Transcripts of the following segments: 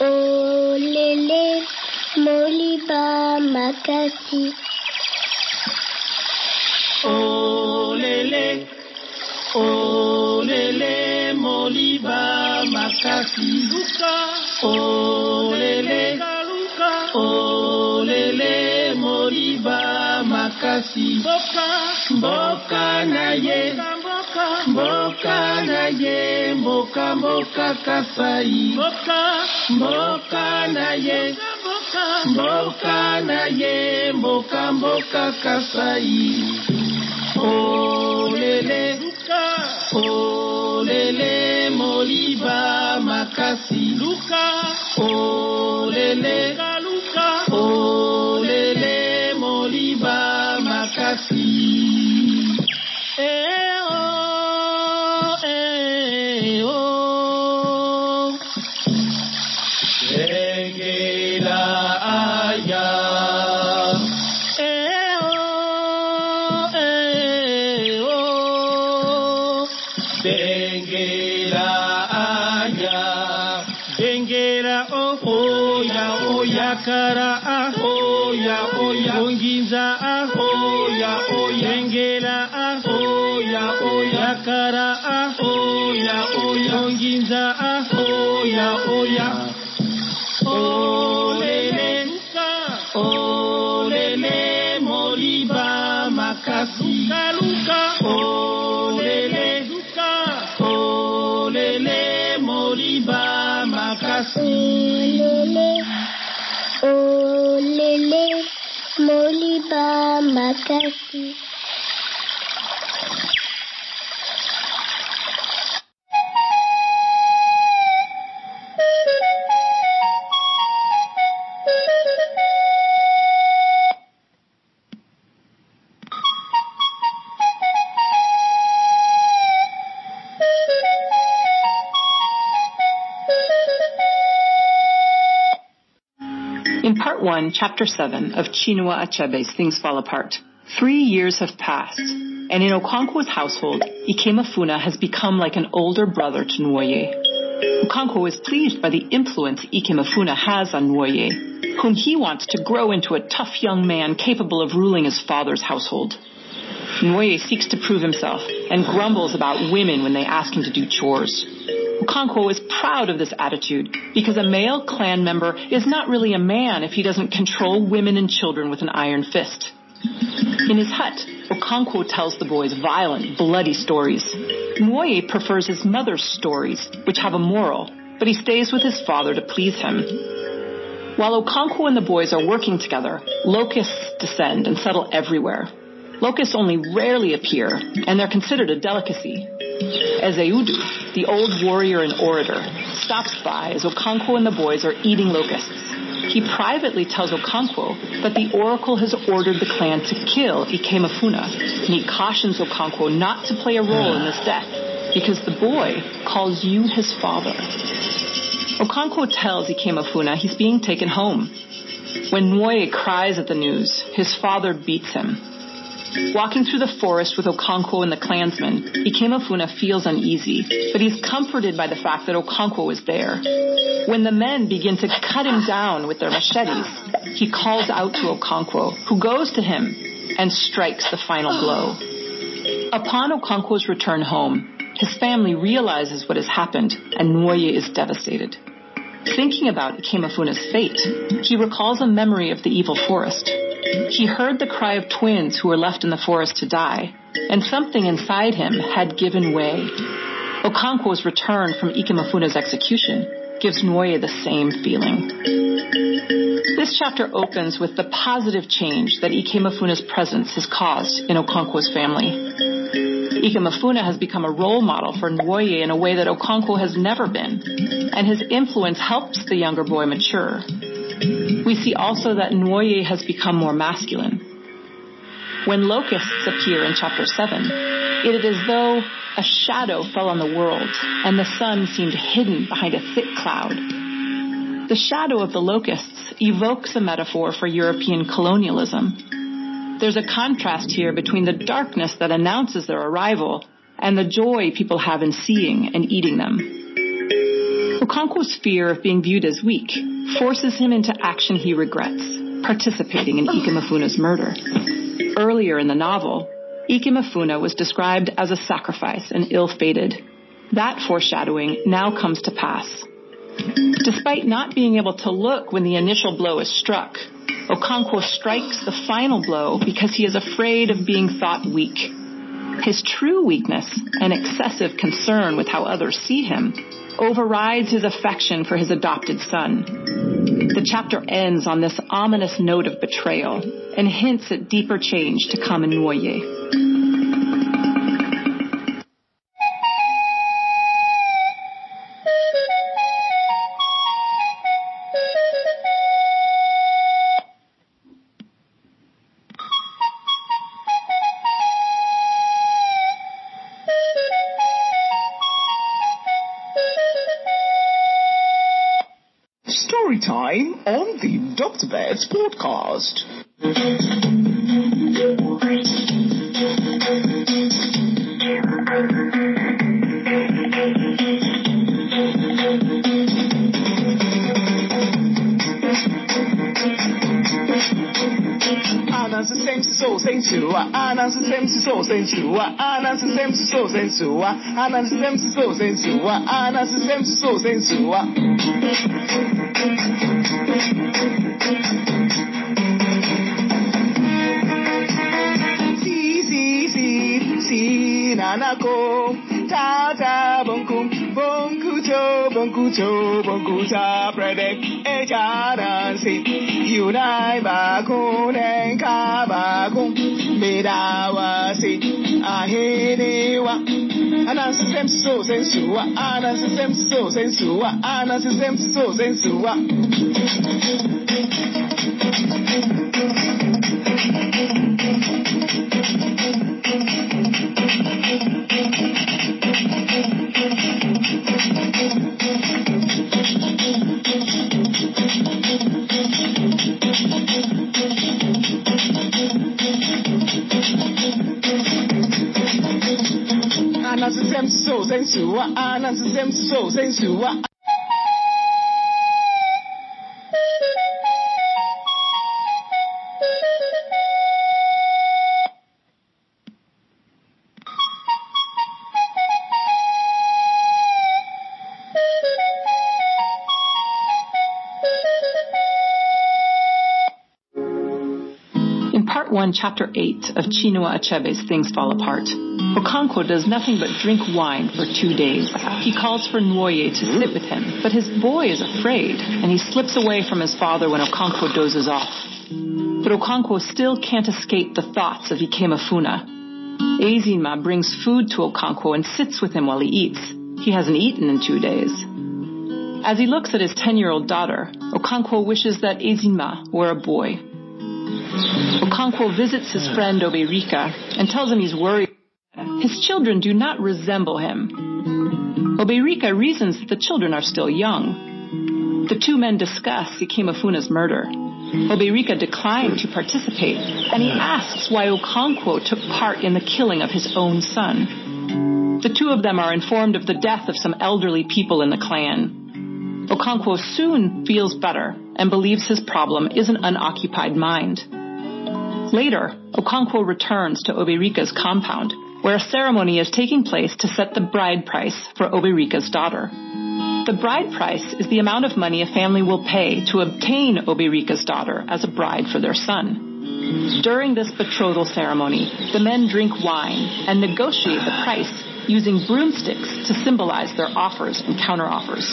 Oh lele moliba makasi. Oh lele, oh lele moliba makasi. Luka, oh lele, luka, oh moliba makasi. Boka, boka na ye, boka na ye. Mboka mboka kasai mboka mboka na ye mboka na ye mboka mboka kasai olele. Olele moliba makasi luka olele. Olele moliba makasi oya kara ah oya oya Onginza ah oya oya Bengera ah oya oya kara ah oya Onginza ah oya Olele Olele moliba makasi. Luka Olele Olele moliba makasi. Olele, olele, moliba makasi. Part one, chapter seven of Chinua Achebe's Things Fall Apart, three years have passed, and in Okonkwo's household, Ikemefuna has become like an older brother to Nwoye. Okonkwo is pleased by the influence Ikemefuna has on Nwoye, whom he wants to grow into a tough young man capable of ruling his father's household. Nwoye seeks to prove himself and grumbles about women when they ask him to do chores. Okonkwo is proud of this attitude because a male clan member is not really a man if he doesn't control women and children with an iron fist. In his hut, Okonkwo tells the boys violent, bloody stories. Nwoye prefers his mother's stories, which have a moral, but he stays with his father to please him. While Okonkwo and the boys are working together, locusts descend and settle everywhere. Locusts only rarely appear, and they're considered a delicacy. Ezeudu, the old warrior and orator, stops by as Okonkwo and the boys are eating locusts. He privately tells Okonkwo that the oracle has ordered the clan to kill Ikemefuna, and he cautions Okonkwo not to play a role in this death, because the boy calls you his father. Okonkwo tells Ikemefuna he's being taken home. When Nwoye cries at the news, his father beats him. Walking through the forest with Okonkwo and the clansmen, Ikemefuna feels uneasy, but he's comforted by the fact that Okonkwo is there. When the men begin to cut him down with their machetes, he calls out to Okonkwo, who goes to him and strikes the final blow. Upon Okonkwo's return home, his family realizes what has happened, and Nwoye is devastated. Thinking about Ikemefuna's fate, he recalls a memory of the evil forest. He heard the cry of twins who were left in the forest to die, and something inside him had given way. Okonkwo's return from Ikemefuna's execution gives Nwoye the same feeling. This chapter opens with the positive change that Ikemefuna's presence has caused in Okonkwo's family. Ikemefuna has become a role model for Nwoye in a way that Okonkwo has never been, and his influence helps the younger boy mature. We see also that Nwoye has become more masculine. When locusts appear in chapter 7, it is as though a shadow fell on the world and the sun seemed hidden behind a thick cloud. The shadow of the locusts evokes a metaphor for European colonialism. There's a contrast here between the darkness that announces their arrival and the joy people have in seeing and eating them. Okonkwo's fear of being viewed as weak forces him into action he regrets. participating in Ikemefuna's murder. Earlier in the novel, Ikemefuna was described as a sacrifice and ill-fated. That foreshadowing now comes to pass. Despite not being able to look when the initial blow is struck, Okonkwo strikes the final blow because he is afraid of being thought weak. His true weakness and excessive concern with how others see him overrides his affection for his adopted son. The chapter ends on this ominous note of betrayal and hints at deeper change to come in Nwoye. Beth's podcast. So sensual, Anan's so sensual, Anan's so sensual, Anan's so sensual, Anan's so sensual. Si, si, si, si, nanako, ta ta bonkum, bonku cho, bonku cho, bonku cha, predek, e cha nan si, yunai ba kun en ka ba kun, beda wa si, ahene wa. Anan system so In part one, chapter eight of Chinua Achebe's Things Fall Apart, Okonkwo does nothing but drink wine for two days. He calls for Nwoye to sit with him, but his boy is afraid, and he slips away from his father when Okonkwo dozes off. But Okonkwo still can't escape the thoughts of Ikemefuna. Ezinma brings food to Okonkwo and sits with him while he eats. He hasn't eaten in two days. As he looks at his 10-year-old daughter, Okonkwo wishes that Ezinma were a boy. Okonkwo visits his friend Obierika and tells him he's worried his children do not resemble him. Obierika reasons that the children are still young. The two men discuss Ikemefuna's murder. Obierika declined to participate, and he asks why Okonkwo took part in the killing of his own son. The two of them are informed of the death of some elderly people in the clan. Okonkwo soon feels better and believes his problem is an unoccupied mind. Later, Okonkwo returns to Obierika's compound where a ceremony is taking place to set the bride price for Obierika's daughter. The bride price is the amount of money a family will pay to obtain Obierika's daughter as a bride for their son. During this betrothal ceremony, the men drink wine and negotiate the price using broomsticks to symbolize their offers and counteroffers.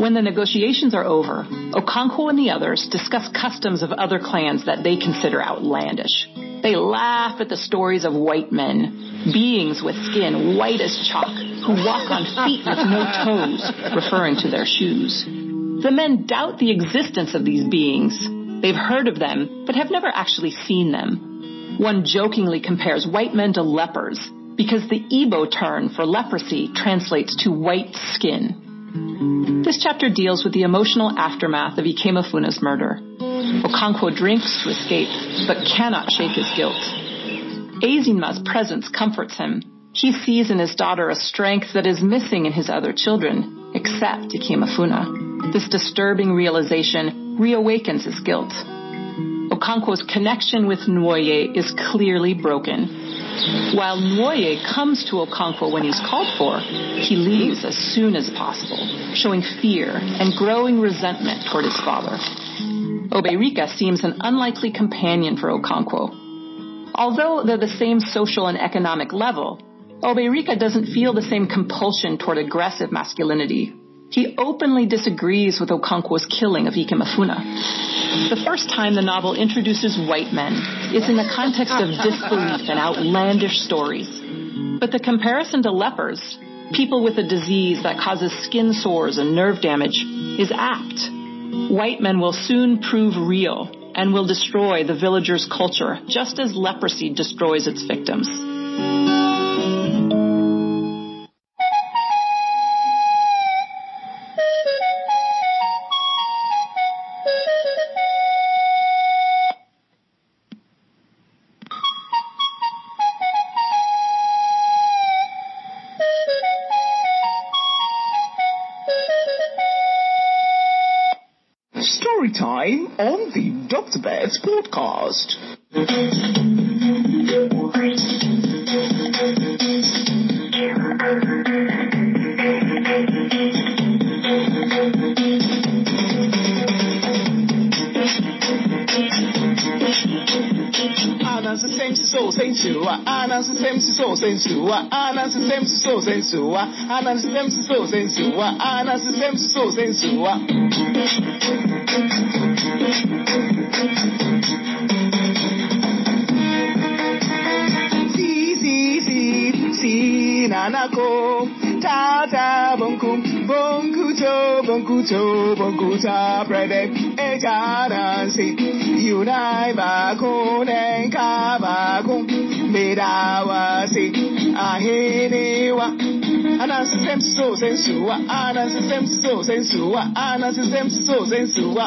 When the negotiations are over, Okonkwo and the others discuss customs of other clans that they consider outlandish. They laugh at the stories of white men, beings with skin white as chalk, who walk on feet with no toes, referring to their shoes. The men doubt the existence of these beings. They've heard of them, but have never actually seen them. One jokingly compares white men to lepers, because the Igbo term for leprosy translates to white skin. This chapter deals with the emotional aftermath of Ikemefuna's murder. Okonkwo drinks to escape, but cannot shake his guilt. Ezinma's presence comforts him. He sees in his daughter a strength that is missing in his other children, except Ikemefuna. This disturbing realization reawakens his guilt. Okonkwo's connection with Nwoye is clearly broken. While Nwoye comes to Okonkwo when he's called for, he leaves as soon as possible, showing fear and growing resentment toward his father. Obierika seems an unlikely companion for Okonkwo. Although they're the same social and economic level, Obierika doesn't feel the same compulsion toward aggressive masculinity. He openly disagrees with Okonkwo's killing of Ikemefuna. The first time the novel introduces white men is in the context of disbelief and outlandish stories. But the comparison to lepers, people with a disease that causes skin sores and nerve damage, is apt. White men will soon prove real and will destroy the villagers' culture just as leprosy destroys its victims. story time on the Dr. Beth's podcast. so so so so so. See, see, see, see, ta ta bonku bonku to bonku to bonku ta prede e eh, jana si yunai ba kunen ka ba kun mirawa si. Ahiniwa Anas system so sensuwa Anas system so sensuwa Anas system so sensuwa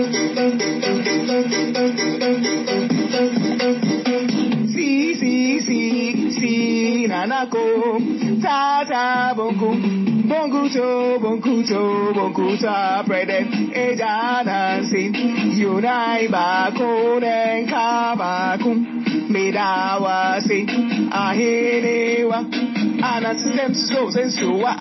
si nanako tata bonku bonku cho bonku cho bonku cha prede e jana si yunai ba konen ka ba kum medawa si ahene wa anan system so sensu wa